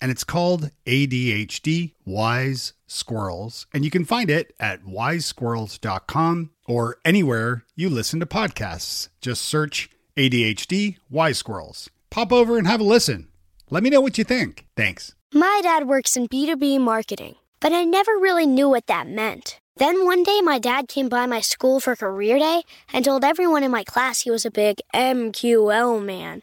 And it's called ADHD Wise Squirrels. And you can find it at wisesquirrels.com or anywhere you listen to podcasts. Just search ADHD Wise Squirrels. Pop over and have a listen. Let me know what you think. Thanks. My dad works in B2B marketing, but I never really knew what that meant. Then one day, my dad came by my school for career day and told everyone in my class he was a big MQL man.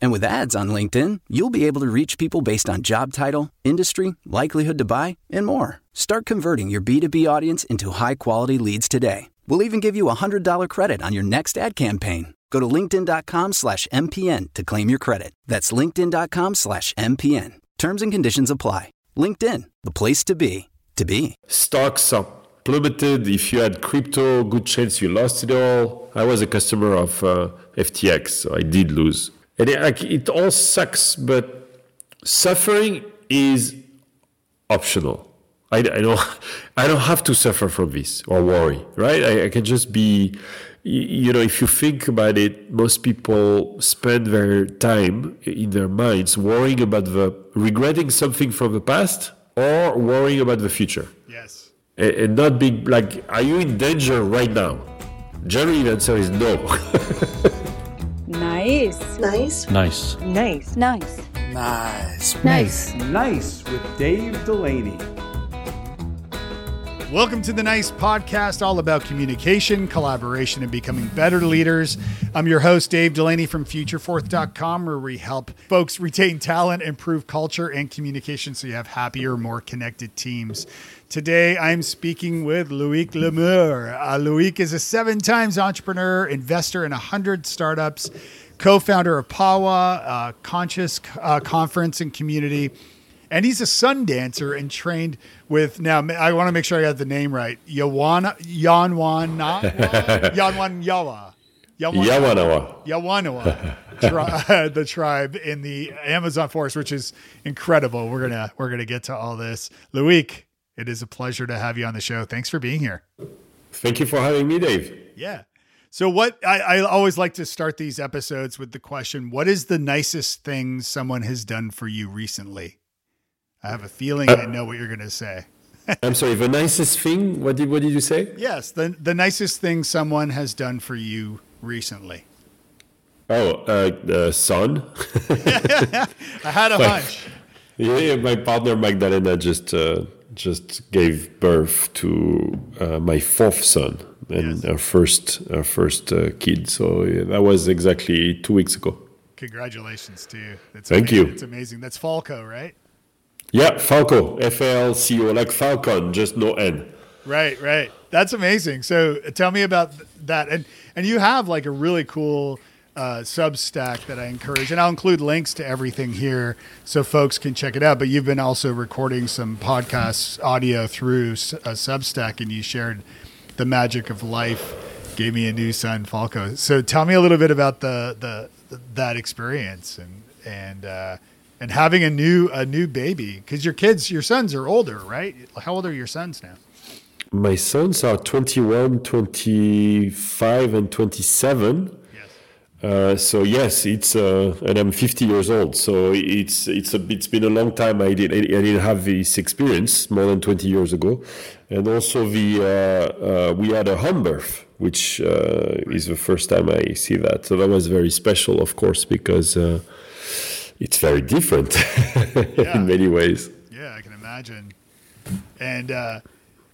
And with ads on LinkedIn, you'll be able to reach people based on job title, industry, likelihood to buy, and more. Start converting your B2B audience into high quality leads today. We'll even give you a $100 credit on your next ad campaign. Go to linkedin.com slash MPN to claim your credit. That's linkedin.com slash MPN. Terms and conditions apply. LinkedIn, the place to be, to be. Stocks are plummeted. If you had crypto, good chance you lost it all. I was a customer of uh, FTX, so I did lose. And it, like, it all sucks, but suffering is optional. I, I don't I don't have to suffer from this or worry, right? I, I can just be you know, if you think about it, most people spend their time in their minds worrying about the regretting something from the past or worrying about the future. Yes. And, and not being like, are you in danger right now? Generally, the answer is no. Nice. Nice. Nice. Nice. Nice. Nice. Nice. Nice with Dave Delaney. Welcome to the Nice Podcast, all about communication, collaboration, and becoming better leaders. I'm your host, Dave Delaney from FutureForth.com, where we help folks retain talent, improve culture and communication so you have happier, more connected teams. Today, I'm speaking with Loic Le Meur. Uh, Loic is a seven times entrepreneur, investor in 100 startups, co founder of PAUA, uh, Conscious uh, Conference and Community. And he's a sun dancer and trained with now. I want to make sure I got the name right. Yawana Yanwan Yanwan Yawa Yawanawa. Yawanawa, tri- the tribe in the Amazon forest, which is incredible. We're gonna we're gonna get to all this. Loic, it is a pleasure to have you on the show. Thanks for being here. Thank you for having me, Dave. Yeah. So what I, I always like to start these episodes with the question: What is the nicest thing someone has done for you recently? I have a feeling I know what you're going to say. I'm sorry. The nicest thing. What did What did you say? Yes, the the nicest thing someone has done for you recently. Oh, uh, the son. I had a hunch. Yeah, yeah, my partner Magdalena just uh, just gave birth to uh, my fourth son and Yes. our first our first uh, kid. So yeah, that was exactly two weeks ago. Congratulations to you. That's Thank amazing. you. It's amazing. That's Falco, right? Yeah, Falco, F A L C O, like Falcon, just no N. Right, right. That's amazing. So uh, tell me about that. And and you have like a really cool uh, Substack that I encourage, and I'll include links to everything here so folks can check it out. But you've been also recording some podcasts audio through S- a Substack, and you shared the magic of life. Gave me a new son, Falco. So tell me a little bit about the the, that experience and and uh, and having a new a new baby because your kids, your sons are older, right? How old are your sons now? My sons are 21, 25, and 27. Uh, so yes, it's uh, and I'm 50 years old. So it's it's a it's been a long time. I did I didn't have this experience more than 20 years ago, and also the uh, uh, we had a home birth, which uh, is the first time I see that. So that was very special, of course, because uh, it's very different Yeah. in many ways. Yeah, I can imagine. And uh,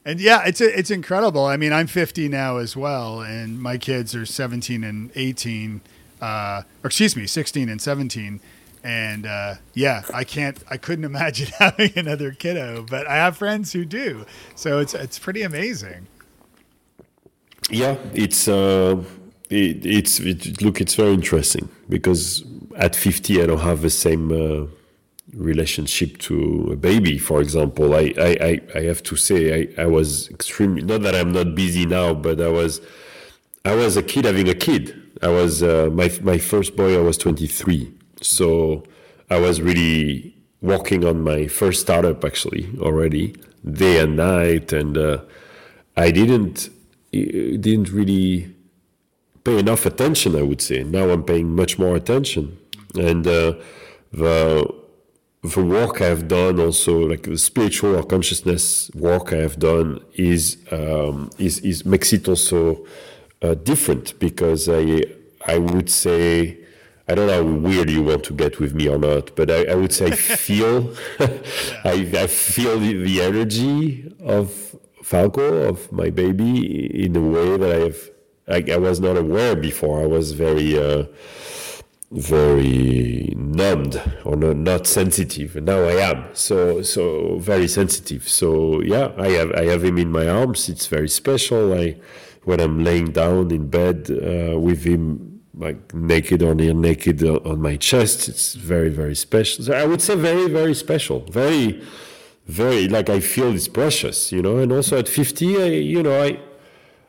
and yeah, it's it's incredible. I mean, I'm 50 now as well, and my kids are 17 and 18. Uh, or excuse me, 16 and 17. And uh, yeah, I can't, I couldn't imagine having another kiddo, but I have friends who do. So it's it's pretty amazing. Yeah, it's uh, it, it's it, look, it's very interesting because at 50 I don't have the same uh, relationship to a baby. For example, I I, I, I have to say I, I was extremely not that I'm not busy now, but I was I was a kid having a kid. I was uh, my my first boy. I was 23, so I was really working on my first startup actually already day and night, and uh, I didn't didn't really pay enough attention. I would say now I'm paying much more attention, and uh, the the work I've done also like the spiritual or consciousness work I have done is um, is is makes it also uh, different because I I would say I don't know how weird you want to get with me or not, but I, I would say feel I, I feel the, the energy of Falco of my baby in a way that I have I, I was not aware before. I was very uh, very numbed or not, not sensitive. And now I am so so very sensitive. So yeah, I have I have him in my arms. It's very special. I when I'm laying down in bed uh, with him, like naked or near naked on my chest, it's very, very special. So I would say very, very special. Very, very, like I feel it's precious, you know. And also at 50, I, you know, I,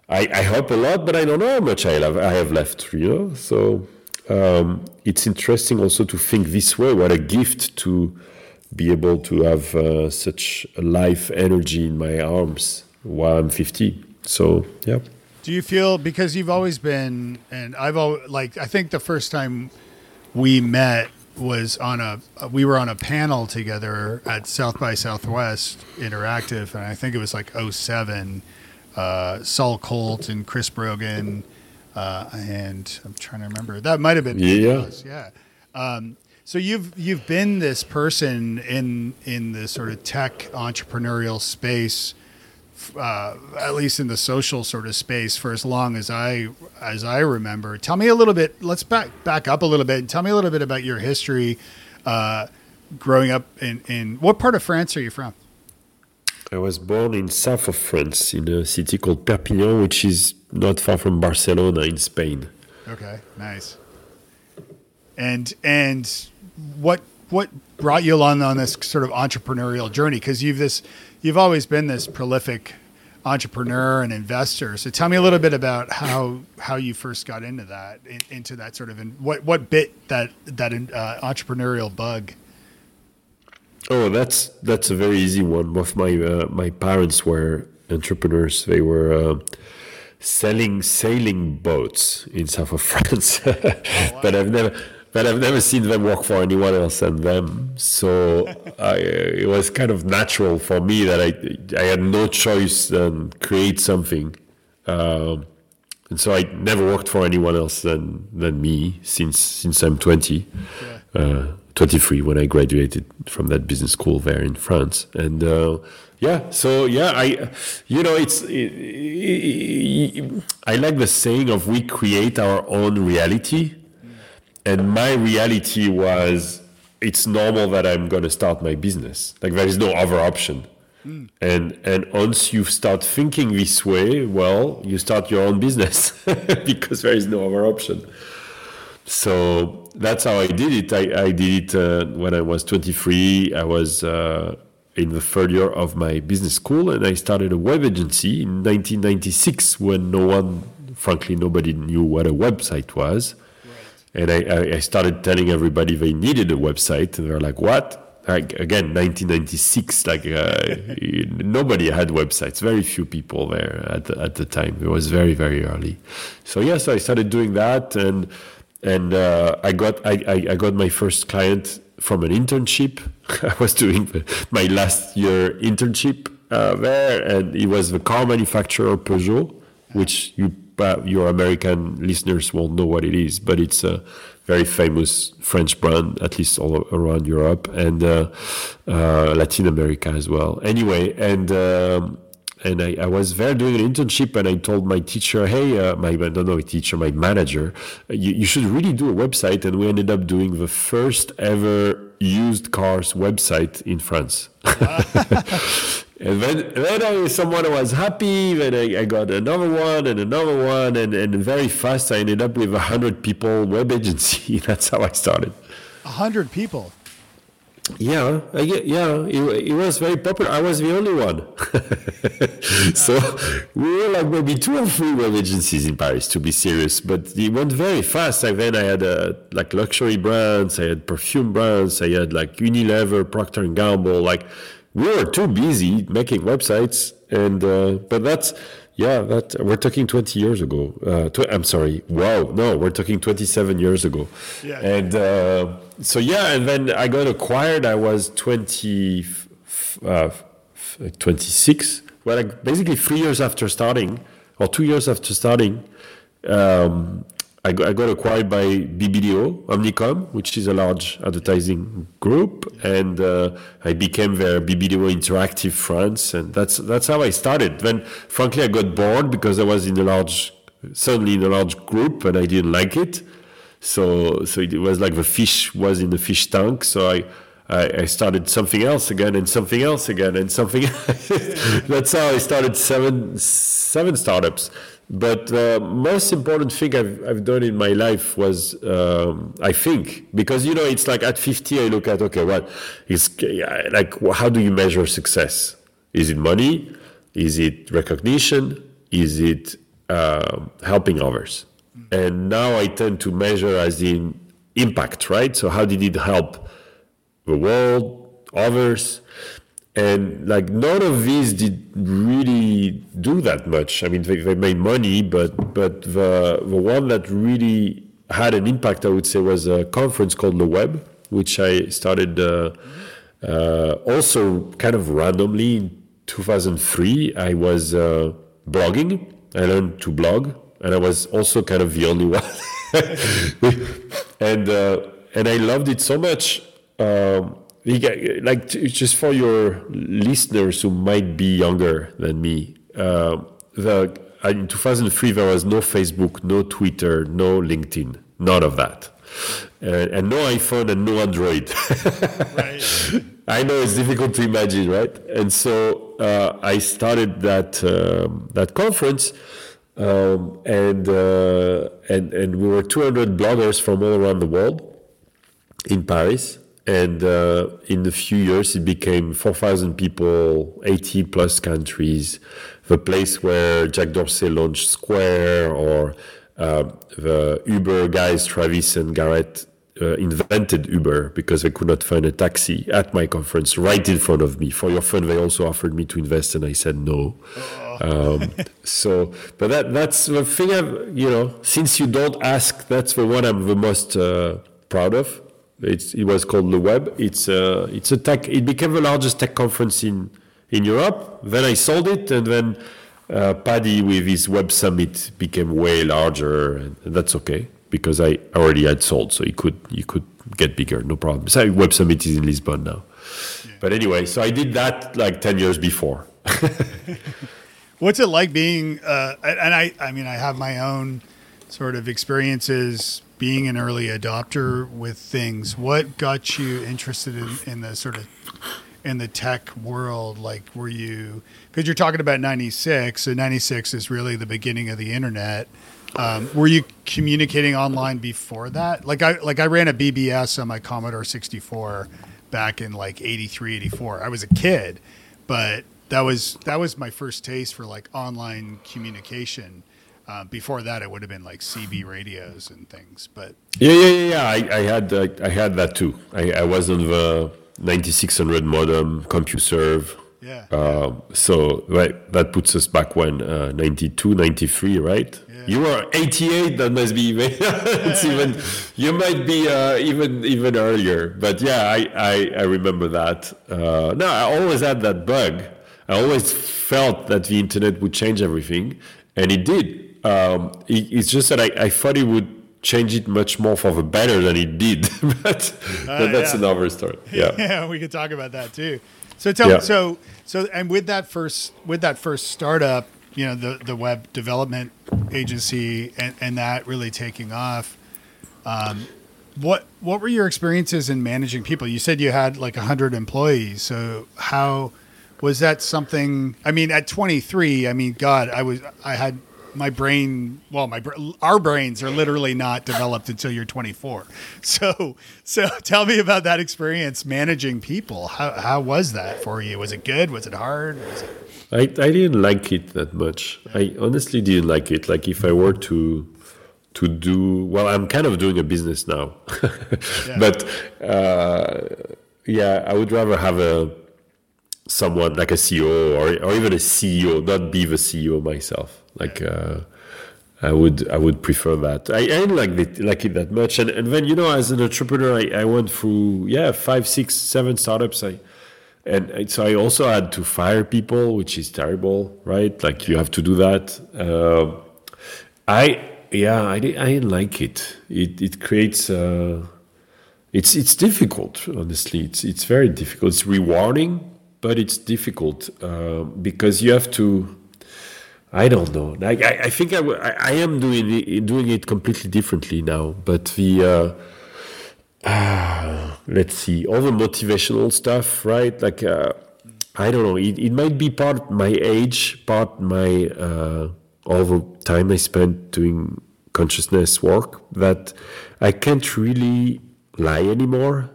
I, I hope a lot, but I don't know how much I have, I have left, you know. So um, it's interesting also to think this way. What a gift to be able to have uh, such life energy in my arms while I'm 50. So, yeah. Do you feel because you've always been, and I've always like I think the first time we met was on a we were on a panel together at South by Southwest Interactive, and I think it was like 07. Uh, Saul Colt and Chris Brogan, uh, and I'm trying to remember. That might have been yeah, yeah. Um, so you've you've been this person in in the sort of tech entrepreneurial space uh, at least in the social sort of space for as long as I as I remember. Tell me a little bit. Let's back back up a little bit and tell me a little bit about your history. Uh, growing up in in what part of France are you from? I was born in south of France in a city called Perpignan, which is not far from Barcelona in Spain. Okay, nice. And and what what brought you along on this sort of entrepreneurial journey? Because you've this you've always been this prolific entrepreneur and investor. So tell me a little bit about how how you first got into that, in, into that sort of, in, what what bit that that uh, entrepreneurial bug. Oh, that's that's a very easy one. Both my uh, my parents were entrepreneurs. They were uh, selling sailing boats in south of France, oh, wow. but I've never but I've never seen them work for anyone else than them. So I, it was kind of natural for me that I, I had no choice than create something. Um, and so I never worked for anyone else than, than me since since I'm 20, yeah. uh, 23 when I graduated from that business school there in France. And uh, yeah, so yeah, I, you know, it's, it, it, I like the saying of we create our own reality and my reality was it's normal that I'm going to start my business. Like there is no other option. Mm. And and once you start thinking this way, well, you start your own business because there is no other option. So that's how I did it. I, I did it uh, when I was 23. I was uh, in the third year of my business school, and I started a web agency in 1996 when no one, frankly, nobody knew what a website was and I, I started telling everybody they needed a website, and they're like, "What?" Like, again, 1996, like uh, nobody had websites. Very few people there at the, at the time. It was very very early. So yeah, so I started doing that, and and uh, I got I, I, got my first client from an internship. I was doing my last year internship uh, there, and it was the car manufacturer Peugeot, which you but your American listeners won't know what it is, but it's a very famous French brand, at least all around Europe and uh, uh, Latin America as well. Anyway, and um, and I, I, was there doing an internship, and I told my teacher, "Hey, uh, don't know teacher, my manager, you, you should really do a website." And we ended up doing the first ever used cars website in France. and then, then I, someone was happy. Then I, I, got another one and another one, and, and very fast I ended up with a hundred people web agency. That's how I started. A hundred people. Yeah, I yeah, it, it was very popular. I was the only one. so we were like maybe two or three web agencies in Paris, to be serious. But it went very fast. Like then I had uh, like luxury brands, I had perfume brands, I had like Unilever, Procter and Gamble. Like we were too busy making websites, and uh, but that's yeah, that we're talking 20 years ago. Uh, tw- I'm sorry. Wow, no, we're talking 27 years ago. Yeah. And uh, so yeah, and then I got acquired. I was 20, uh, 26. Well, like basically three years after starting, or two years after starting. Um, I got, I acquired by BBDO Omnicom, which is a large advertising group, and uh, I became their BBDO Interactive France, and that's that's how I started. Then, frankly, I got bored because I was in a large, suddenly in a large group, and I didn't like it. So so it was like the fish was in the fish tank. So I. I, started something else again and something else again and something. that's how I started seven seven startups. But the uh, most important thing I've, I've done in my life was, um, I think, because, you know, it's like at 50, I look at, okay, what is, like, how do you measure success? Is it money? Is it recognition? Is it uh, helping others? And now I tend to measure as in impact, right? So how did it help the world, others? And like none of these did really do that much. I mean, they, they made money, but but the the one that really had an impact, I would say, was a conference called Le Web, which I started uh, uh, also kind of randomly in 2003. I was uh, blogging. I learned to blog, and I was also kind of the only one. and uh, and I loved it so much. Um, like just for your listeners who might be younger than me, uh, the in 2003 there was no Facebook, no Twitter, no LinkedIn, none of that, uh, and no iPhone and no Android. right. I know it's difficult to imagine, right? And so uh, I started that um, that conference. Um, and uh, and and we were 200 bloggers from all around the world in Paris, and uh, in a few years it became 4,000 people, 80 plus countries, the place where Jack Dorsey launched Square or uh, the Uber guys, Travis and Garrett, uh, invented Uber because they could not find a taxi at my conference right in front of me. For your fun, they also offered me to invest, and I said no. Um, so, but that that's the thing. I've, you know, since you don't ask, that's the one I'm the most uh, proud of it's, it was called Le Web. It's a, uh, it's a tech. It became the largest tech conference in in Europe. Then I sold it, and then uh, Paddy with his Web Summit became way larger, and, and, that's okay because I already had sold, so you could you could get bigger, no problem. So Web Summit is in Lisbon now. Yeah. But anyway, so I did that like ten years before. What's it like being? Uh, and I, I mean, I have my own sort of experiences being an early adopter with things, what got you interested in, in the sort of in the tech world? Like, were you because you're talking about '96, so '96 is really the beginning of the internet. Um, were you communicating online before that? Like I like I ran a BBS on my Commodore 64 back in like 83, 84. I was a kid, but that was that was my first taste for like online communication. Uh, before that, it would have been like CB radios and things. But yeah, yeah, yeah, yeah. I, I had uh, I had that too. I, I was on the 9600 modem, CompuServe. Yeah. Uh, so right, that puts us back when uh, 92, 93, right? Yeah. You were 88. That must be even. it's even. You might be uh, even even earlier. But yeah, I I, I remember that. Uh, no, I always had that bug. I always felt that the internet would change everything, and it did um, it, it's just that I, I, thought it would change it much more for the better than it did. but, but that's yeah. another story. Yeah. yeah, we could talk about that too. So tell Yeah. so so and with that first with that first startup, you know, the the web development agency and, and that really taking off. Um, what what were your experiences in managing people? You said you had like hundred employees. So how was that something? I mean, at 23, I mean, God, I was I had my brain. Well, my our brains are literally not developed until you're 24. So so tell me about that experience managing people. How how was that for you? Was it good? Was it hard? Was it, I, I didn't like it that much. I honestly didn't like it. Like if I were to to do well, I'm kind of doing a business now, but uh, yeah, I would rather have a someone like a CEO or or even a CEO, not be the CEO myself. Like uh, I would I would prefer that. I, I didn't like it like it that much. And and then you know, as an entrepreneur, I, I went through yeah five, six, seven startups. I and so I also had to fire people, which is terrible, right? Like you have to do that. Um I yeah, I, di- I didn't like it. It it creates. Uh, it's it's difficult, honestly. It's it's very difficult. It's rewarding, but it's difficult uh, because you have to. I don't know. I, I think I, am doing it, doing it completely differently now. But the uh, ah, let's see, all the motivational stuff, right? Like uh, I don't know. It, it might be part my age, part my uh, all the time I spent doing consciousness work that I can't really lie anymore.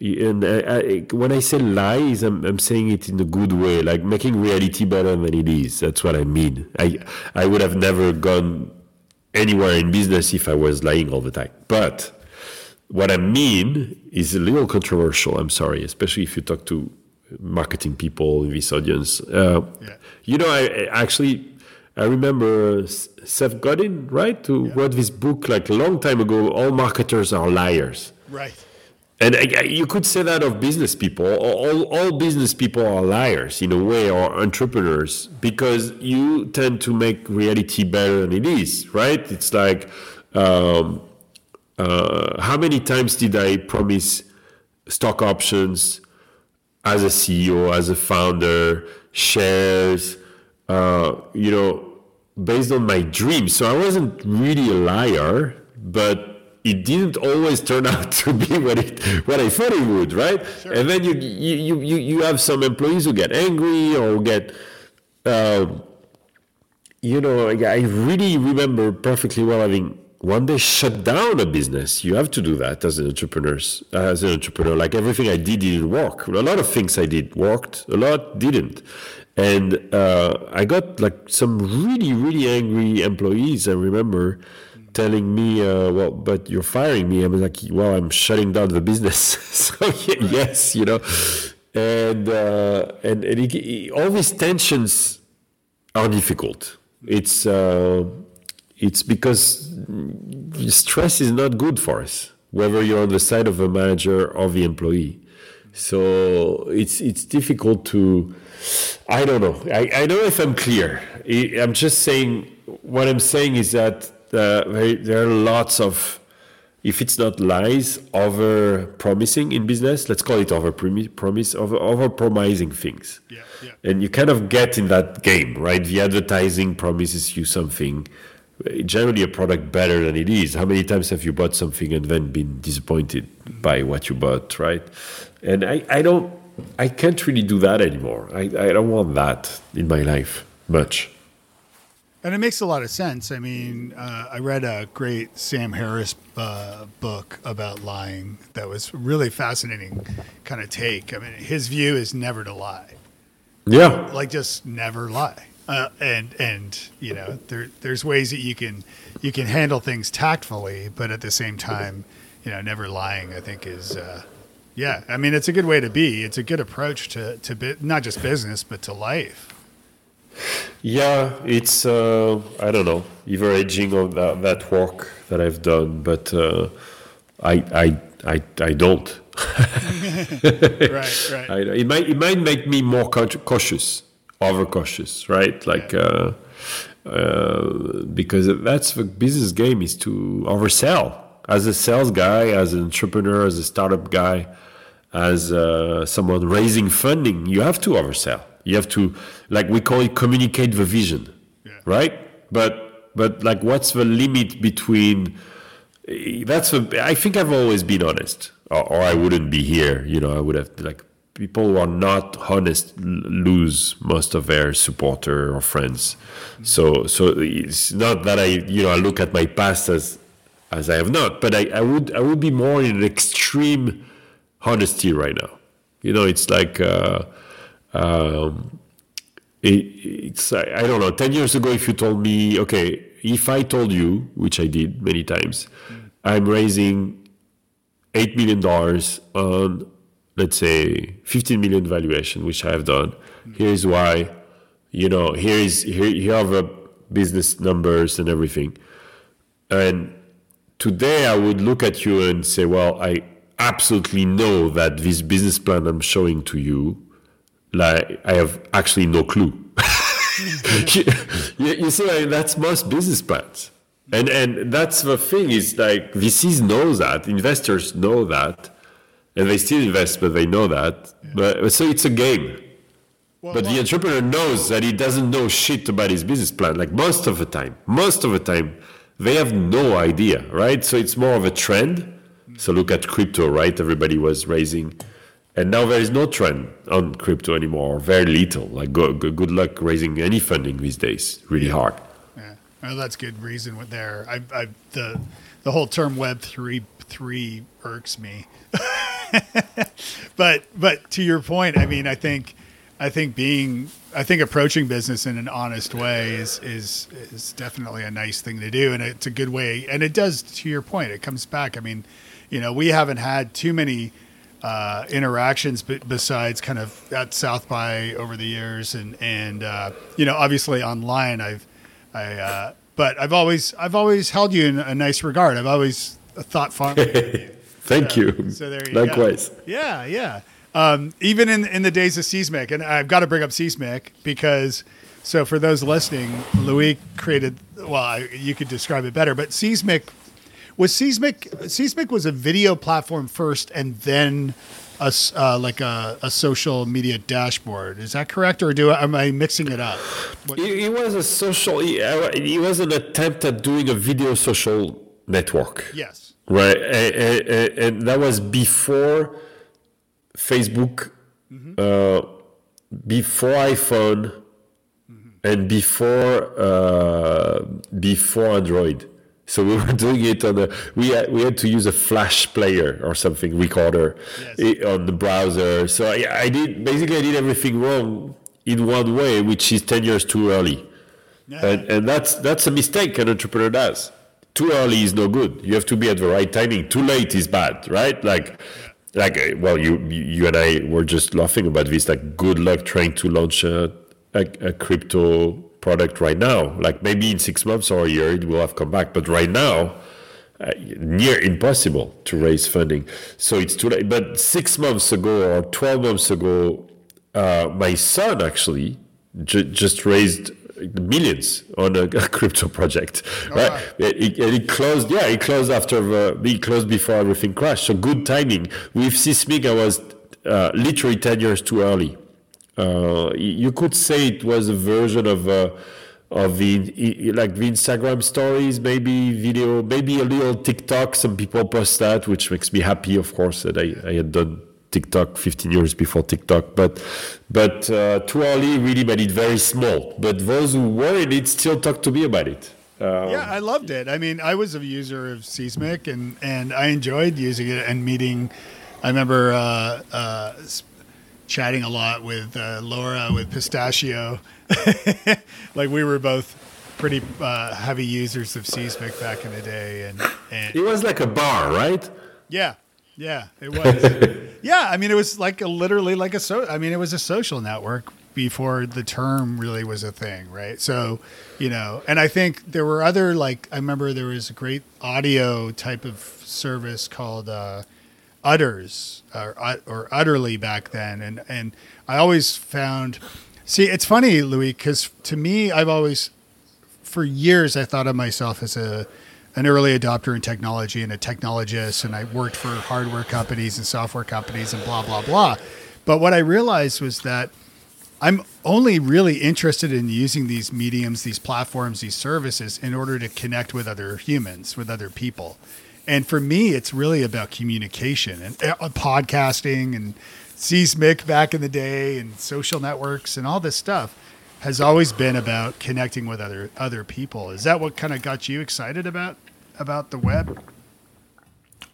And I, I, when I say lies, I'm, I'm saying it in a good way, like making reality better than it is. That's what I mean. I I would have never gone anywhere in business if I was lying all the time. But what I mean is a little controversial. I'm sorry, especially if you talk to marketing people in this audience. Uh, Yeah. You know, I, I actually I remember Seth Godin, right, who wrote this book like a long time ago. All marketers are liars. right. And you could say that of business people. All, all, all business people are liars in a way, or entrepreneurs, because you tend to make reality better than it is, right? It's like, um, uh, how many times did I promise stock options as a CEO, as a founder, shares, uh, you know, based on my dreams? So I wasn't really a liar, but it didn't always turn out to be what it what I thought it would, right? And then you you, you you have some employees who get angry or get um, you know, I I really remember perfectly well having one day shut down a business. You have to do that as an entrepreneur. As an entrepreneur, like everything I did didn't work. A lot of things I did worked. A lot didn't. And uh, I got like some really, really angry employees. I remember telling me, uh, "Well, but you're firing me." I was like, "Well, I'm shutting down the business." so yes, you know, and uh, and, and it, it- all these tensions are difficult. It's uh, it's because stress is not good for us, whether you're on the side of a manager or the employee. So it's it's difficult to. I don't know. I, I don't know if I'm clear. I'm just saying. What I'm saying is that uh, there, there are lots of if it's not lies, over promising in business, let's call it over promise, over, over promising things. Yeah, yeah. And you kind of get in that game, right? The advertising promises you something, generally a product better than it is. How many times have you bought something and then been disappointed by what you bought, right? And I, I don't, I can't really do that anymore. I, I don't want that in my life much. And it makes a lot of sense. I mean, uh, I read a great Sam Harris uh, book about lying that was really fascinating kind of take. I mean, his view is never to lie, Yeah. like just never lie. Uh, and and you know, there there's ways that you can you can handle things tactfully, but at the same time, you know, never lying. I think is. Uh, yeah, I mean, it's a good way to be. It's a good approach to to bu- not just business, but to life. Yeah, it's uh, I don't know leveraging on that, that work that I've done, but uh, I I I I don't. Right, right. I, it might it might make me more cautious, over cautious, right? Like uh, uh, because that's the business game is to oversell. As a sales guy, as an entrepreneur, as a startup guy, as uh, someone raising funding, you have to oversell. You have to, like we call it, communicate the vision, right? But but like, what's the limit between? That's the. I think I've always been honest, or, or I wouldn't be here. You know, I would have like people who are not honest lose most of their supporter or friends. So so it's not that I you know I look at my past as as I have not, but I, I would I would be more in an extreme honesty right now. You know, it's like uh, um, it, it's I, I don't know. Ten years ago, if you told me, okay, if I told you, which I did many times, I'm raising eight million dollars on let's say 15 million valuation, which I have done. Here's why, you know, here is here here are the business numbers and everything. And today I would look at you and say, well, I absolutely know that this business plan I'm showing to you, like I have actually no clue. you, you see, like, that's most business plans. And and that's the thing is like VCs know that, investors know that, and they still invest, but they know that. But so it's a game. but the entrepreneur knows that he doesn't know shit about his business plan. Like most of the time, most of the time, they have no idea, right? So it's more of a trend. Mm. So look at crypto, right? Everybody was raising, and now there is no trend on crypto anymore. or Very little. Like go, go, good luck raising any funding these days. Really hard. Yeah, well, that's good reason there. I, I the the whole term Web three three irks me. but but to your point, I mean, I think I think being I think approaching business in an honest way is is is definitely a nice thing to do, and it's a good way. And it does, to your point, it comes back. I mean, you know, we haven't had too many uh, interactions, but besides kind of at South by over the years, and and uh, you know, obviously online, I've I. Uh, but I've always I've always held you in a nice regard. I've always thought fondly you. Thank you. So there you Likewise. go. Yeah, yeah. Um, even in in the days of Seesmic, and I've got to bring up Seesmic because so for those listening, Louis created. Well, I, you could describe it better, but Seesmic was Seesmic. Seesmic was a video platform first, and then a uh, like a, a social media dashboard. Is that correct, or do I, am I mixing it up? It, it was a social. It, it was an attempt at doing a video social network. yes. Right, and, and, and that was before Facebook, uh, before iPhone, and before uh, before Android. So we were doing it on a we had, we had to use a flash player or something recorder i- on the browser. So I, I did basically I did everything wrong in one way, which is ten years too early, and, and that's that's a mistake an entrepreneur does. Too early is no good. You have to be at the right timing. Too late is bad, right? Like like uh, well you you and I were just laughing about this like good luck trying to launch a, a, a crypto product right now. Like maybe in six months or a year it will have come back. But right now uh, near impossible to raise funding. So it's too late. But six months ago or 12 months ago uh, my son actually ju- just raised millions on a, a crypto project. Right it, it, it closed yeah it closed after the it closed before everything crashed. So good timing. With Seesmic I was uh, literally 10 years too early uh, you could say it was a version of uh, of the like the Instagram stories, maybe video, maybe a little TikTok. Some people post that, which makes me happy, of course, that I, I had done TikTok 15 years before TikTok, but but uh, too early really made it very small. But those who were in it still talk to me about it. Uh, Yeah, I loved it. I mean, I was a user of Seesmic, and and I enjoyed using it and meeting. I remember uh, uh, chatting a lot with uh, Laura with Pistachio. like we were both pretty uh, heavy users of Seesmic back in the day, and and it was like a bar, right? yeah, yeah, it was. yeah, I mean, it was like a, literally like a so. I mean, it was a social network before the term really was a thing, right? So, you know, and I think there were other like I remember there was a great audio type of service called uh, Utterz or or Utterly back then, and and I always found. See, it's funny, Louis, because to me, I've always for years I thought of myself as a an early adopter in technology and a technologist, and I worked for hardware companies and software companies and blah blah blah. But what I realized was that I'm only really interested in using these mediums, these platforms, these services in order to connect with other humans, with other people. And for me, it's really about communication and uh, podcasting and Seesmic back in the day and social networks and all this stuff has always been about connecting with other other people. Is that what kind of got you excited about about the web?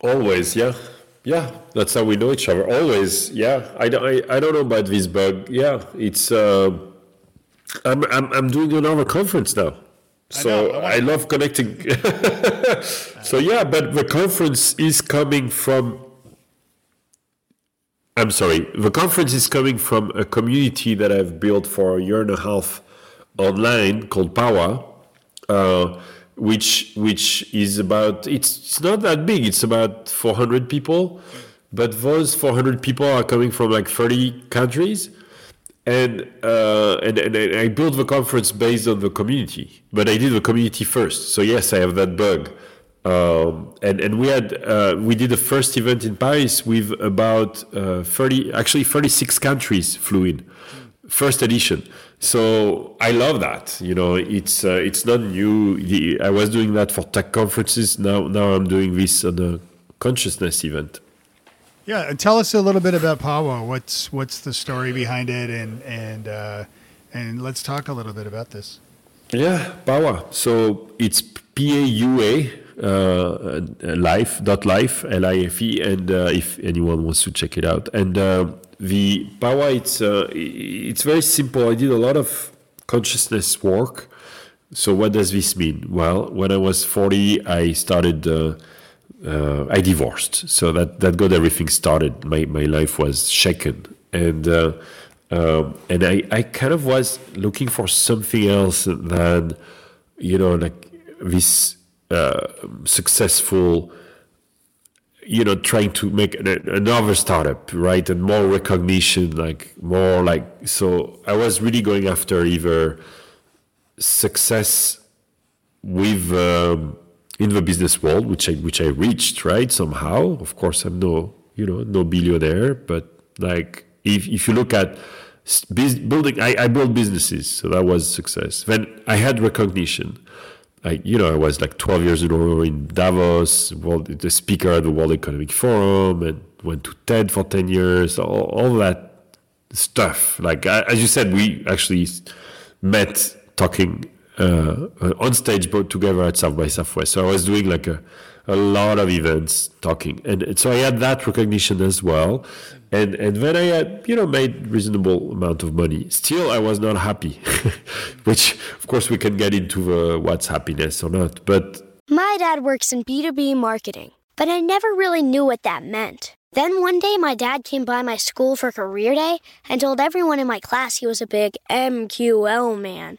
Always, yeah. Yeah, that's how we know each other. Always, yeah. I, I, I don't know about this bug. Yeah, it's. Uh, I'm, I'm I'm doing another conference now, so I, I, I love connecting. so yeah, but the conference is coming from. I'm sorry. The conference is coming from a community that I've built for a year and a half online called Paua. Uh, which which is about it's, it's not that big it's about 400 people but those 400 people are coming from like 30 countries and, uh, and and I built the conference based on the community but I did the community first so yes I have that bug um, and and we had uh, we did the first event in Paris with about uh, 30 actually 36 countries flew in first edition so I love that. You know, it's uh, it's not new. I was doing that for tech conferences. Now now I'm doing this on a consciousness event. Yeah, and tell us a little bit about Paua. What's what's the story behind it, and and uh, and let's talk a little bit about this. Yeah, Paua. So it's P A U A uh, life dot life L I F E, and uh, if anyone wants to check it out, and uh, the Pawa, it's uh, it's very simple. I did a lot of consciousness work. So what does this mean? Well, when I was 40, I started. Uh, I divorced, so that that got everything started. My my life was shaken, and uh, um, and I I kind of was looking for something else than you know like this uh, successful you know trying to make another startup right? And more recognition like more like so i was really going after either success with um, in the business world which i which i reached right somehow. Of course i'm no you know no billionaire but like if if you look at building I, I built businesses so that was success. Then i had recognition. I, you know, I was like 12 years in a row in Davos, world, the speaker at the World Economic Forum, and went to TED for 10 years, all, all that stuff. Like, as you said, we actually met talking uh, on stage both together at South by Southwest. So I was doing like a, a lot of events talking. And, and so I had that recognition as well and and then I had you know made reasonable amount of money. Still, I was not happy, which of course we can get into the what's happiness or not. But my dad works in B two B marketing, but I never really knew what that meant. Then one day, my dad came by my school for career day and told everyone in my class he was a big MQL man.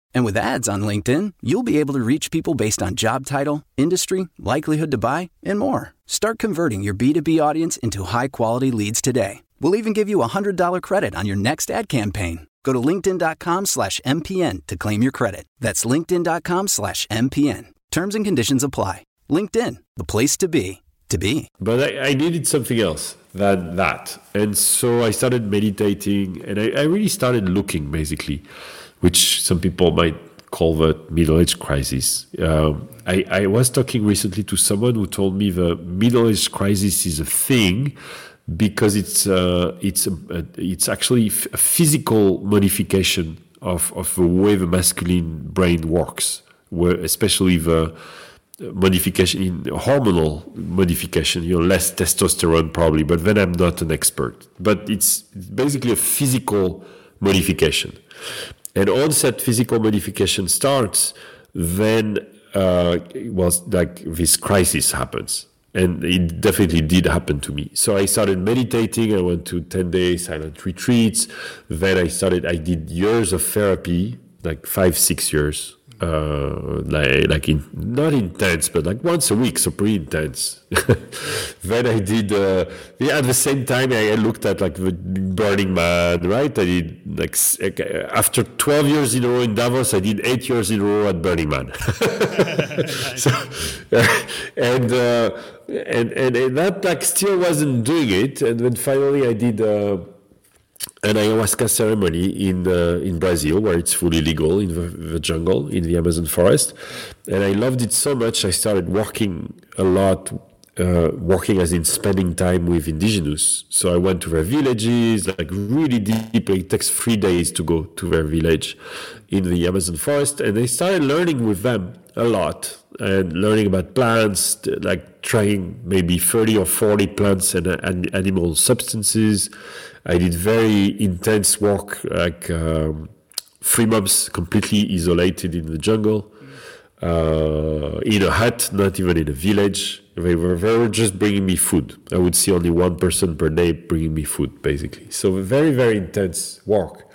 And with ads on LinkedIn, you'll be able to reach people based on job title, industry, likelihood to buy, and more. Start converting your B2B audience into high quality leads today We'll even give you a $100 credit on your next ad campaign. Go to linkedin.com slash MPN to claim your credit. That's linkedin.com slash MPN. Terms and conditions apply. LinkedIn, the place to be, to be. But I, I needed something else than that. And so I started meditating and I, I really started looking, basically, which some people might call the middle age crisis. Um, I, I was talking recently to someone who told me the middle age crisis is a thing because it's uh, it's a, it's actually a physical modification of, of the way the masculine brain works, where especially the modification in hormonal modification, you know, less testosterone probably, but then I'm not an expert. But it's basically a physical modification. And once that physical modification starts, then uh, was like this crisis happens. And it definitely did happen to me. So I started meditating. I went to 10 day silent retreats. Then I started, I did years of therapy, like five, six years uh, like like in not intense, but like once a week, so pretty intense. then I did uh, yeah. At the same time, I looked at like the Burning Man, right? I did like after twelve years in a row in Davos, I did eight years in a row at Burning Man. so, and, uh, and and and that like still wasn't doing it, and then finally I did. An ayahuasca ceremony in uh, in Brazil, where it's fully legal in the, the, jungle in the Amazon forest, and I loved it so much. I started working a lot, uh, working as in spending time with indigenous. So I went to their villages, like really deep. It takes three days to go to their village in the Amazon forest, and I started learning with them a lot and learning about plants, like trying maybe thirty or forty plants and, and animal substances I did very intense work, like um, three months completely isolated in the jungle, uh, in a hut, not even in a village. They were, they were just bringing me food. I would see only one person per day bringing me food, basically. So very, very intense work.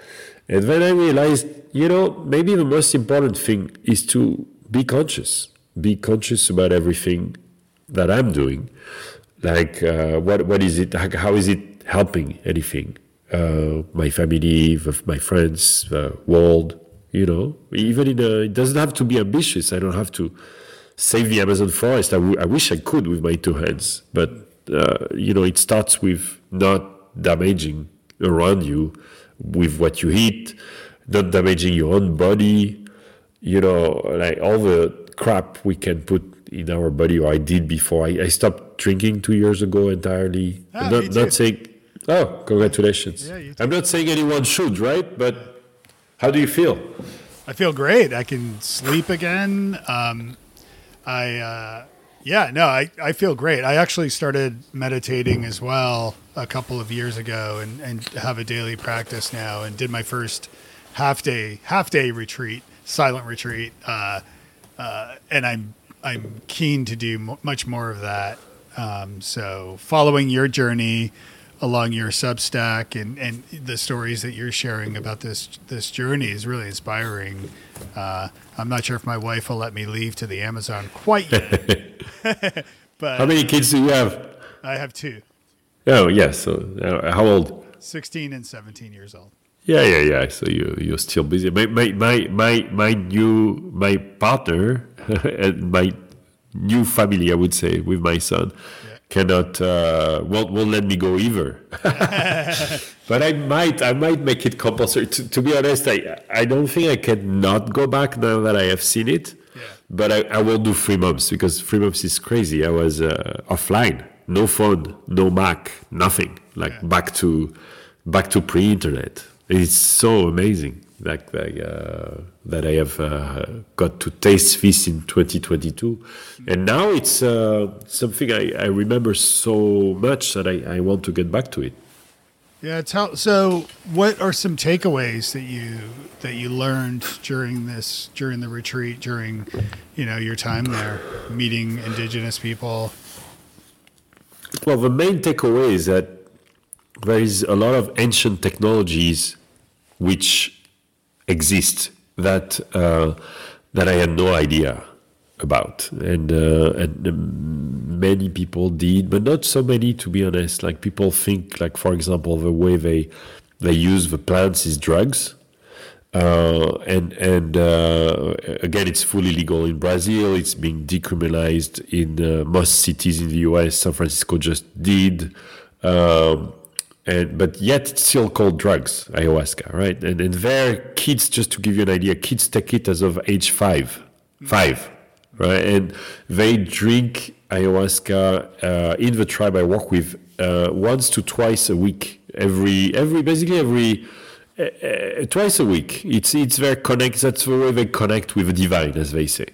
And then I realized, you know, maybe the most important thing is to be conscious. Be conscious about everything that I'm doing. Like, uh, what, what is it? How is it helping anything. Uh, my family, my friends, the world, you know, even in a, it doesn't have to be ambitious. I don't have to save the Amazon forest. I, w- I wish I could with my two hands, but uh, you know, it starts with not damaging around you with what you eat, not damaging your own body. You know, like all the crap we can put in our body, or I did before. I, I stopped drinking two years ago entirely. Ah, not, not saying Oh, congratulations. Yeah, I'm not saying anyone should, right? But how do you feel? I feel great. I can sleep again. Um, I, uh, yeah, no, I, I feel great. I actually started meditating as well a couple of years ago and, and have a daily practice now and did my first half day, half day retreat, silent retreat. Uh, uh, and I'm, I'm keen to do much more of that. Um, so following your journey, along your Substack and, and the stories that you're sharing about this this journey is really inspiring. Uh, I'm not sure if my wife will let me leave to the Amazon quite yet. but how many kids do you have? I have two. Oh yes. So uh, how old? Sixteen and seventeen years old. Yeah, yeah, yeah. So you you're still busy. My my my my, my new my partner and my new family, I would say, with my son cannot uh, won't won't let me go either. but I might I might make it compulsory. To, to, be honest, I I don't think I can not go back now that I have seen it. Yeah. But I, I will do three months because three months is crazy. I was uh, offline, no phone, no Mac, nothing. Like yeah. back to back to pre-internet. It's so amazing like, like uh, that I have uh, got to taste this in 2022, and now it's uh, something I, I remember so much that I, I want to get back to it. Yeah. Tell, so, what are some takeaways that you that you learned during this during the retreat during you know your time there meeting indigenous people? Well, the main takeaway is that there is a lot of ancient technologies which exist that uh, that I had no idea about, and uh, and um, many people did, but not so many to be honest. Like people think, like for example, the way they they use the plants is drugs. Uh, and and uh, again, it's fully legal in Brazil. It's being decriminalized in uh, most cities in the U.S. San Francisco just did. Um, and but yet it's still called drugs, ayahuasca, right? And and there, kids, just to give you an idea, kids take it as of age five, five, right? And they drink ayahuasca uh, in the tribe I work with uh, once to twice a week, every every basically every. Uh, uh twice a week. It's it's very connect. That's the way they connect with the divine, as they say.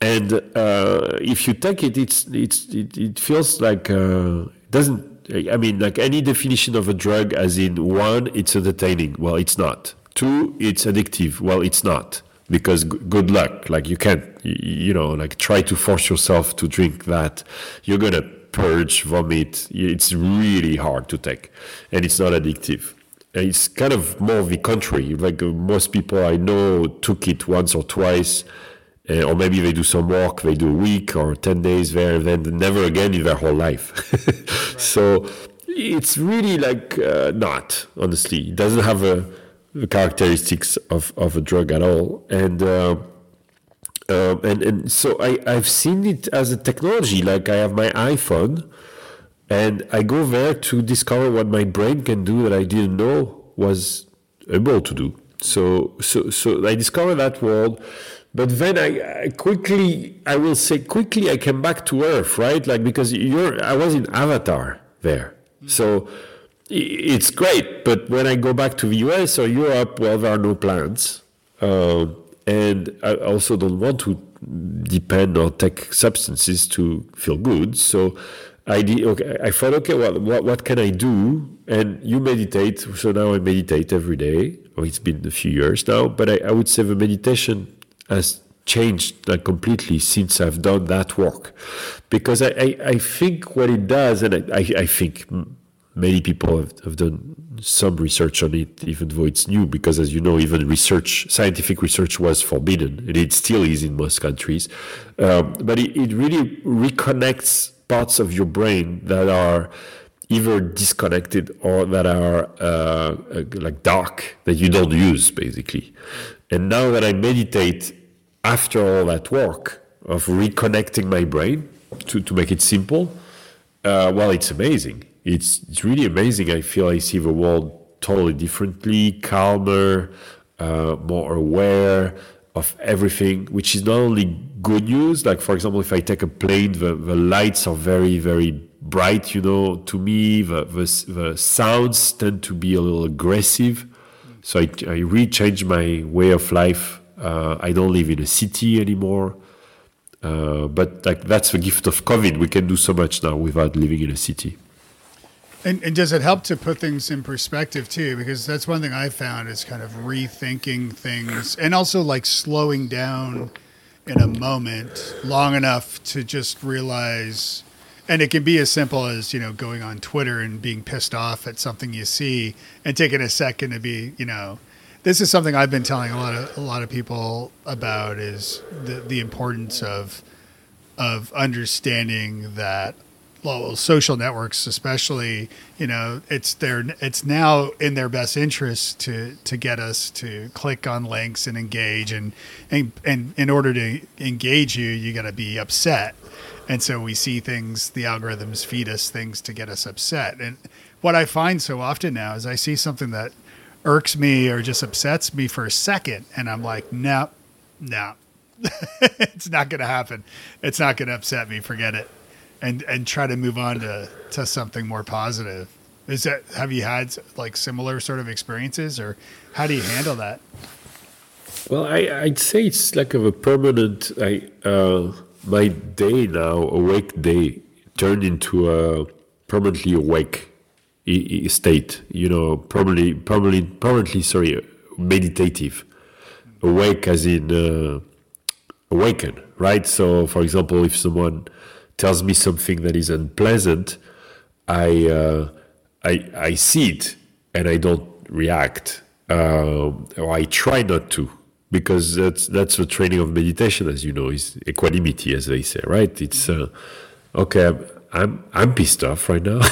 And uh, if you take it, it's it's it, it feels like uh, it doesn't I mean, like any definition of a drug, as in one, it's entertaining. Well, it's not. Two, it's addictive. Well, it's not. because good luck. Like you can't, you know, like try to force yourself to drink that. You're gonna purge, vomit. It's really hard to take, and it's not addictive. It's kind of more the contrary. Like uh, most people I know took it once or twice, uh, or maybe they do some work, they do a week or 10 days there, and then never again in their whole life. So it's really like uh, not, honestly. It doesn't have a, the characteristics of, of a drug at all. And, uh, uh, and, and so I, I've seen it as a technology. Like I have my iPhone and I go there to discover what my brain can do that I didn't know was able to do. So, so, so I discovered that world, but then I, I quickly, I will say quickly, I came back to Earth, right? Like because you're, I was in Avatar there, so it's great. But when I go back to the US or Europe, well, there are no plants, uh, and I also don't want to depend on take substances to feel good. So I did, okay, I thought, okay, well, what, what can I do? And you meditate. So now I meditate every day. Oh, it's been a few years now, but I, I would say the meditation has changed like completely since I've done that work. Because I, I, I think what it does, and I, I, think many people have, have done some research on it, even though it's new, because as you know, even research, scientific research was forbidden, and it still is in most countries. Um, but it, it really reconnects parts of your brain that are either disconnected or that are uh, uh, like dark that you don't use, basically. And now that I meditate after all that work of reconnecting my brain to, to make it simple, uh, well, it's amazing. It's, it's really amazing. I feel I see the world totally differently, calmer, uh, more aware of everything, which is not only good news. Like, for example, if I take a plane, the, the lights are very, very bright, you know, to me. The, the, the sounds tend to be a little aggressive. So I, I changed my way of life. Uh, I don't live in a city anymore. Uh, but like that's the gift of COVID. We can do so much now without living in a city. And, and does it help to put things in perspective too? Because that's one thing I found is kind of rethinking things and also like slowing down in a moment long enough to just realize. And it can be as simple as you know going on Twitter and being pissed off at something you see, and taking a second to be you know, this is something I've been telling a lot of a lot of people about is the the importance of of understanding that well, social networks especially you know it's their it's now in their best interest to to get us to click on links and engage. And and, and in order to engage you you got to be upset and so we see things the algorithms feed us things to get us upset. And what i find so often now is i see something that irks me or just upsets me for a second and i'm like no no it's not going to happen. It's not going to upset me. Forget it. And and try to move on to to something more positive. Is that have you had like similar sort of experiences or how do you handle that? Well, I, I'd say it's like of a permanent. I uh, my day now, awake day, turned into a permanently awake state. You know, probably, permanently, permanently. Sorry, meditative. Awake as in uh, awaken, right? So, for example, if someone tells me something that is unpleasant, I uh, I I see it and I don't react, um, or I try not to, because that's that's the training of meditation, as you know, is equanimity, as they say, right? It's uh, okay. I'm, I'm I'm pissed off right now.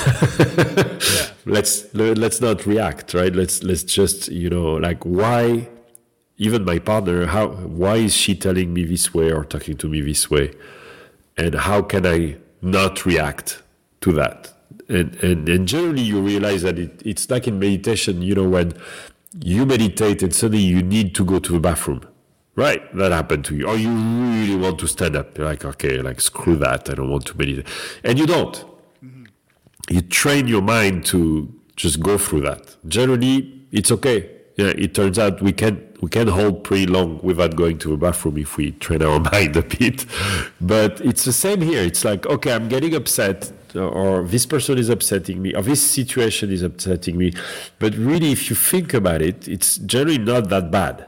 Let's let's not react, right? Let's let's just you know like why even my partner how why is she telling me this way or talking to me this way and how can i not react to that and and, and generally you realize that it, it's like in meditation you know when you meditate and suddenly you need to go to the bathroom right that happened to you or you really want to stand up you're like okay like screw that i don't want to meditate and you don't you train your mind to just go through that. Generally, it's okay. Yeah, it turns out we can we can hold pretty long without going to the bathroom if we train our mind a bit. But it's the same here. It's like okay, I'm getting upset, or this person is upsetting me, or this situation is upsetting me. But really, if you think about it, it's generally not that bad.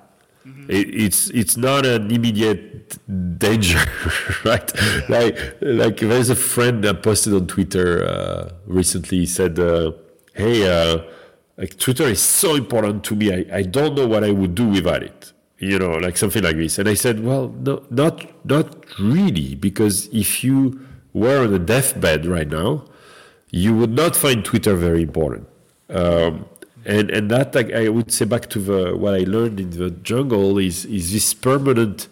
It, it's it's not an immediate danger, right? Like like there's a friend that posted on Twitter uh, recently. He said, uh, "Hey, uh, like Twitter is so important to me. I, I don't know what I would do without it." You know, like something like this. And I said, "Well, no, not not really, because if you were on a deathbed right now, you would not find Twitter very important." Um, and and that like, I would say back to the what I learned in the jungle is is this permanent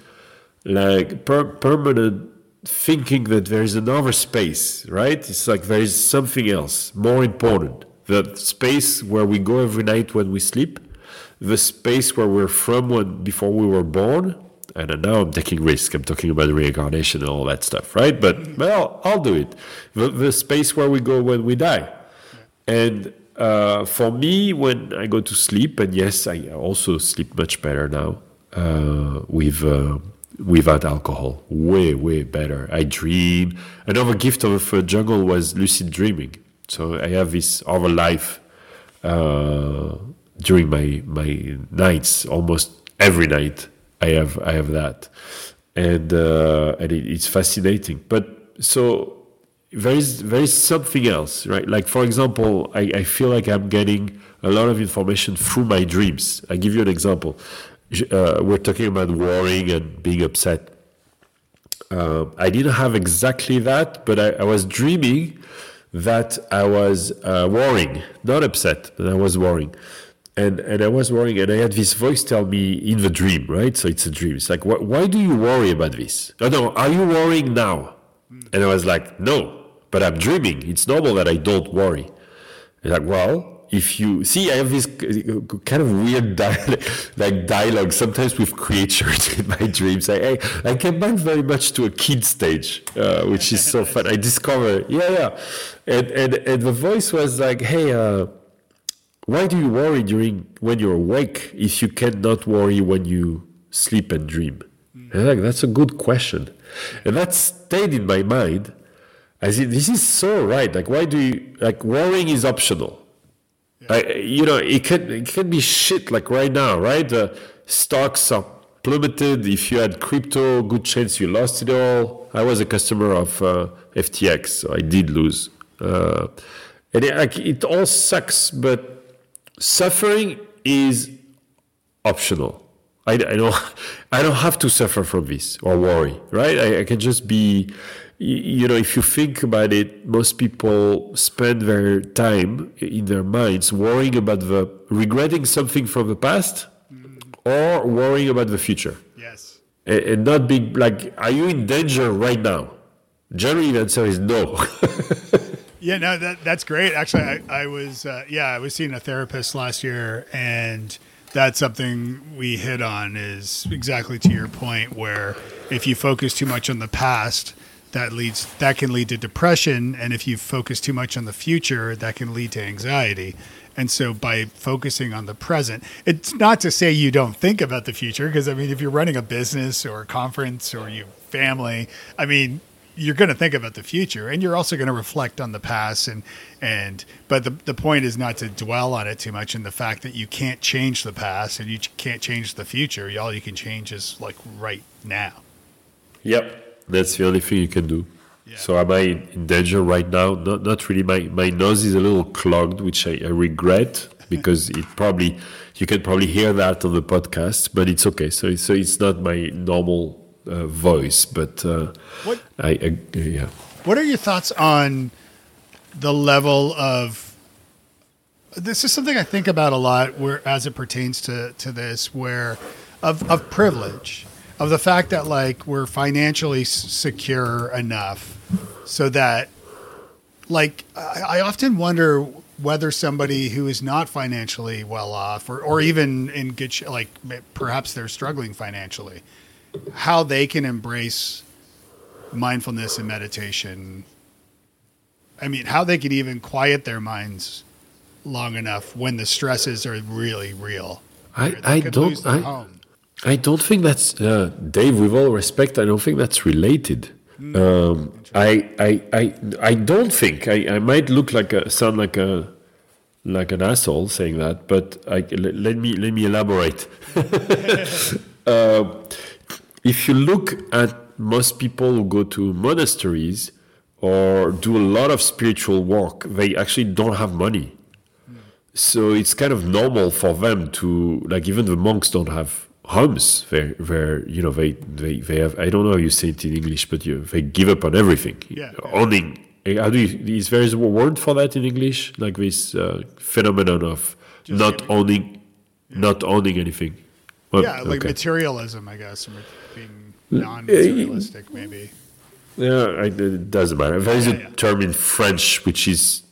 like per, permanent thinking that there is another space right it's like there is something else more important the space where we go every night when we sleep the space where we're from when before we were born and now I'm taking risk. I'm talking about reincarnation and all that stuff, right? But well, I'll do it. The, the space where we go when we die, and uh, for me, when I go to sleep, and yes, I also sleep much better now uh, with uh, without alcohol. Way, way better. I dream. Another gift of a jungle was lucid dreaming. So I have this other life uh, during my my nights, almost every night. I have I have that, and uh, and it, it's fascinating. But so there is there is something else, right? Like for example, I, I feel like I'm getting a lot of information through my dreams. I give you an example. Uh, we're talking about worrying and being upset. Uh, I didn't have exactly that, but I, I was dreaming that I was uh, worrying, not upset, but I was worrying. And, and I was worrying, and I had this voice tell me in the dream, right? So it's a dream. It's like, why, why do you worry about this? No, no, are you worrying now? And I was like, no, but I'm dreaming. It's normal that I don't worry. And like, well, if you see, I have this kind of weird dialogue, like dialogue sometimes with creatures in my dreams. I, I, I came back very much to a kid stage, uh, which is so fun. I discover, yeah, yeah. And, and, and the voice was like, hey, uh, why do you worry during when you're awake if you cannot worry when you sleep and dream? And like, that's a good question. And that stayed in my mind. I said, this is so right. Like, why do you, like, worrying is optional. Like, you know, it can, it can be shit like right now, right? The stocks are plummeted. If you had crypto, good chance you lost it all. I was a customer of uh, FTX, so I did lose. Uh, and it, like, it all sucks, but suffering is optional. I, I don't I don't have to suffer from this or worry, right? I, I can just be you know, if you think about it, most people spend their time in their minds worrying about the regretting something from the past mm. or worrying about the future. Yes. And, and not being like, are you in danger right now? Generally, the answer is no. Yeah, no, that that's great. Actually, I, I was uh, yeah, I was seeing a therapist last year, and that's something we hit on is exactly to your point, where if you focus too much on the past, that leads that can lead to depression, and if you focus too much on the future, that can lead to anxiety. And so, by focusing on the present, it's not to say you don't think about the future, because I mean, if you're running a business or a conference or you family, I mean, you're going to think about the future and you're also going to reflect on the past and and but the the point is not to dwell on it too much and the fact that you can't change the past and you can't change the future all you can change is like right now. Yep that's the only thing you can do. Yeah. so am i in danger right now? Not not really. My my nose is a little clogged which i, I regret because it probably you can probably hear that on the podcast but it's okay. So so it's not my normal uh, voice, but uh, what, I, I, yeah. What are your thoughts on the level of? This is something I think about a lot, where as it pertains to to this, where of of privilege, of the fact that like we're financially secure enough, so that like I, I often wonder whether somebody who is not financially well off, or or even in good, sh- like perhaps they're struggling financially how they can embrace mindfulness and meditation. I mean, how they can even quiet their minds long enough when the stresses are really real. I, I don't I, I don't think that's uh, Dave. With all respect, I don't think that's related. Mm, um, I, I I I don't think I, I might look like a sound like a like an asshole saying that, but I, let, let me let me elaborate. uh, if you look at most people who go to monasteries or do a lot of spiritual work, they actually don't have money. So it's kind of normal for them to like even the monks don't have homes. They they you know they, they they have I don't know how you say it in English, but you they give up on everything. Yeah. Owning how do you is there a word for that in English? Like this uh, phenomenon of not owning not owning anything. Well, yeah, like okay. materialism, I guess, being non-materialistic, maybe. Yeah, I, it doesn't matter. There is Yeah, a yeah. term in French which is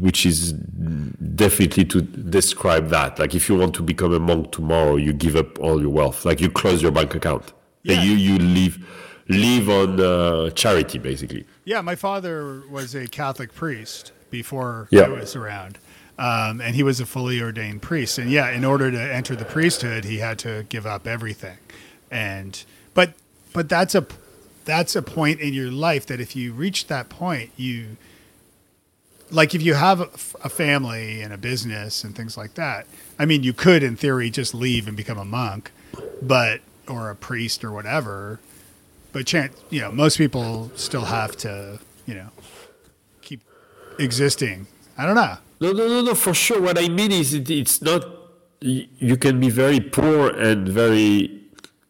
which is definitely to describe that. Like if you want to become a monk tomorrow, you give up all your wealth. Like you close your bank account. Yeah. You you leave live on uh, charity basically. Yeah, my father was a Catholic priest before Yeah. I was around. Um, and he was a fully ordained priest. And yeah, in order to enter the priesthood, he had to give up everything. And but but that's a that's a point in your life that if you reach that point, you like if you have a, a family and a business and things like that. I mean, you could in theory just leave and become a monk, but or a priest or whatever but chance you know most people still have to you know keep existing i don't know No, no, no, no. For sure, what I mean is, it, it's not. You can be very poor and very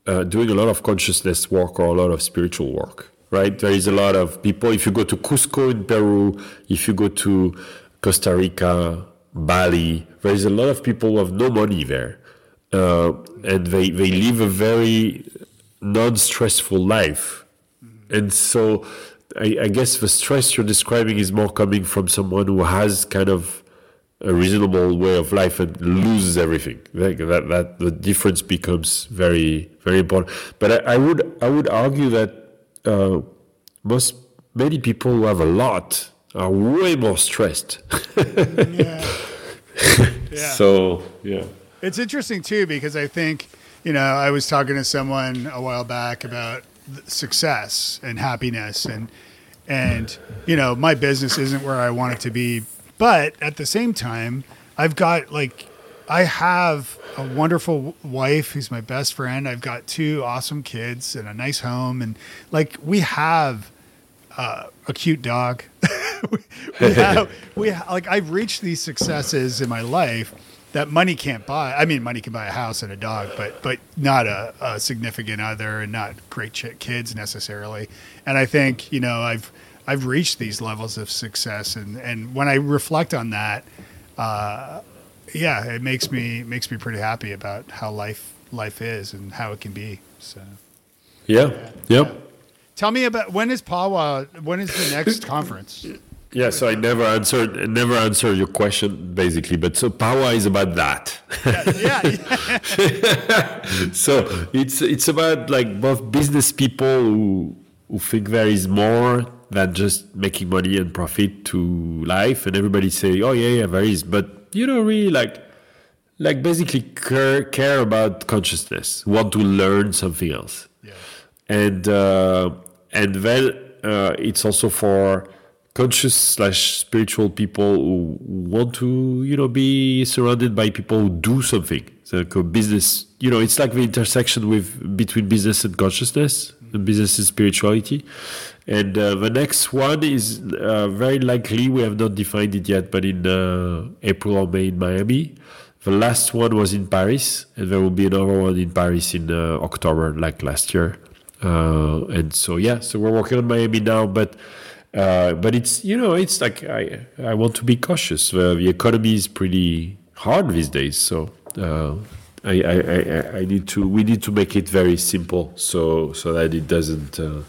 uh, doing a lot of consciousness work or a lot of spiritual work, right? There is a lot of people. If you go to Cusco in Peru, if you go to Costa Rica, Bali, there is a lot of people who have no money there, uh, and they they live a very non-stressful life, and so. I, I guess the stress you're describing is more coming from someone who has kind of a reasonable way of life and loses everything. Like that, that the difference becomes very, very important. But I, I would, I would argue that uh, most many people who have a lot are way more stressed. yeah yeah. So yeah, it's interesting too because i think you know i was talking to someone a while back about success and happiness and and you know my business isn't where i want it to be but at the same time i've got like i have a wonderful wife who's my best friend i've got two awesome kids and a nice home and like we have uh, a cute dog. we, we have, we ha- like I've reached these successes in my life that money can't buy. I mean, money can buy a house and a dog, but but not a, a significant other and not great ch- kids necessarily. And I think you know I've I've reached these levels of success, and and when I reflect on that, uh, yeah, it makes me makes me pretty happy about how life life is and how it can be. So. yeah, yeah. Tell me about when is PAUA? When is the next conference? Yeah, so I never answered never answered your question basically, but so PAUA is about that. Yeah, so it's it's about like both business people who who think there is more than just making money and profit to life, and everybody say, oh yeah, yeah, there is, but you don't really like like basically care care about consciousness, want to learn something else, Yeah. and uh, and then uh, it's also for conscious slash spiritual people who want to you know be surrounded by people who do something. So like a business you know it's like the intersection with between business and consciousness and business and spirituality and uh, the next one is uh, very likely we have not defined it yet but in uh, april or may in miami the last one was in paris and there will be another one in paris in uh, october like last year uh, and so yeah so we're working on miami now but uh, but it's you know it's like I I want to be cautious. Uh, the economy is pretty hard these days, so I, I, I I need to we need to make it very simple so so that it doesn't uh,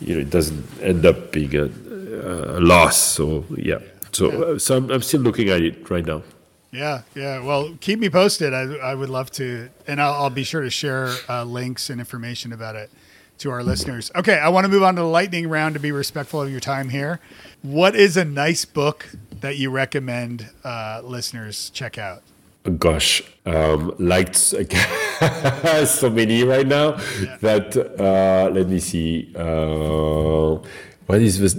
you know it doesn't end up being a, a loss. So yeah, so uh, so I'm, I'm still looking at it right now. Yeah, yeah. Well, keep me posted. I, I would love to, and I'll, I'll be sure to share uh, links and information about it to our listeners. Okay, I want to move on to the lightning round to be respectful of your time here. What is a nice book that you recommend uh, listeners check out? Gosh, um, liked so many right now that uh, let me see. Uh, what is this?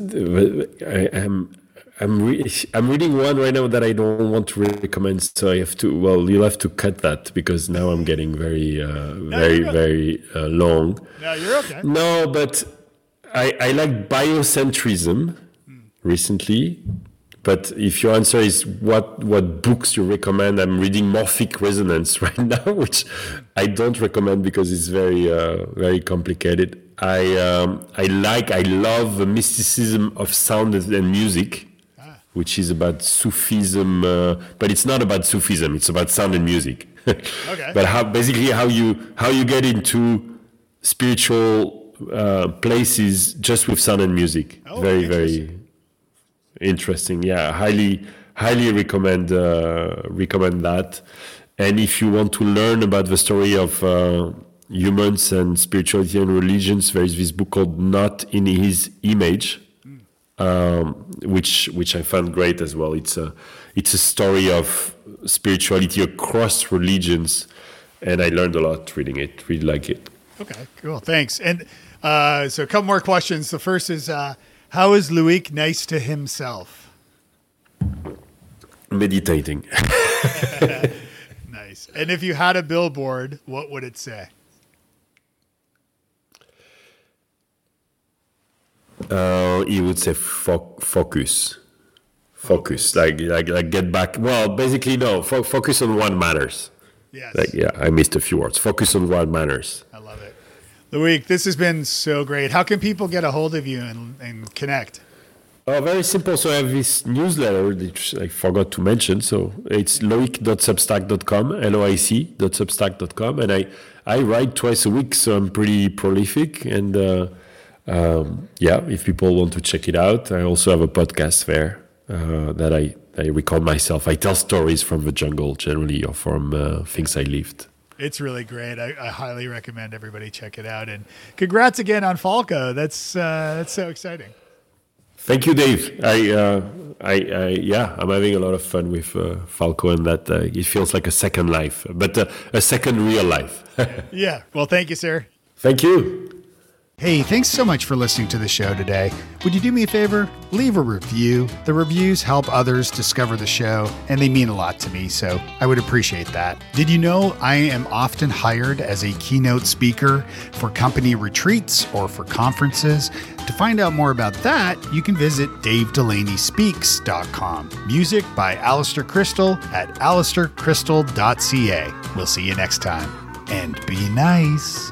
I am. I'm re- I'm reading one right now that I don't want to recommend, so I have to. Well, you'll have to cut that because now I'm getting very, uh, very, you're very uh, long. No, you're okay. No, but I I like biocentrism recently. But if your answer is what what books you recommend, I'm reading Morphic Resonance right now, which I don't recommend because it's very uh, very complicated. I um, I like I love the mysticism of sound and music, which is about Sufism, uh, but it's not about Sufism. It's about sound and music. Okay. but how basically how you how you get into spiritual uh, places just with sound and music. Oh, very very interesting. Yeah, highly highly recommend uh, recommend that. And if you want to learn about the story of uh, humans and spirituality and religions, there is this book called "Not in His Image," um, which which I found great as well. It's a it's a story of spirituality across religions, and I learned a lot reading it. Really like it. Okay, cool. Thanks. And uh, so, a couple more questions. The first is uh, How is Loic nice to himself? Meditating. Nice. And if you had a billboard, what would it say? Uh, he would say fo- focus, focus, like like like get back. Well, basically, no. Fo- focus on what matters. Yes. Like yeah, I missed a few words. Focus on what matters. It. Loic, this has been so great. How can people get a hold of you and, and connect? Oh, very simple. So I have this newsletter which I forgot to mention. So it's loic.substack.com, L-O-I-C.substack.com. And I, I write twice a week, so I'm pretty prolific. And uh, um, yeah, if people want to check it out, I also have a podcast there uh, that I, I record myself. I tell stories from the jungle generally or from uh, things I lived. It's really great. I, I highly recommend everybody check it out. And congrats again on Falco. That's uh, that's so exciting. Thank you, Dave. I, uh, I, I, yeah, I'm having a lot of fun with uh, Falco, and that uh, it feels like a second life, but uh, a second real life. Yeah. Well, thank you, sir. Thank you. Hey, thanks so much for listening to the show today. Would you do me a favor? Leave a review. The reviews help others discover the show, and they mean a lot to me, so I would appreciate that. Did you know I am often hired as a keynote speaker for company retreats or for conferences? To find out more about that, you can visit davedelaney.speaks.com. Music by Alistair Crystal at alistaircrystal.ca. We'll see you next time. And be nice.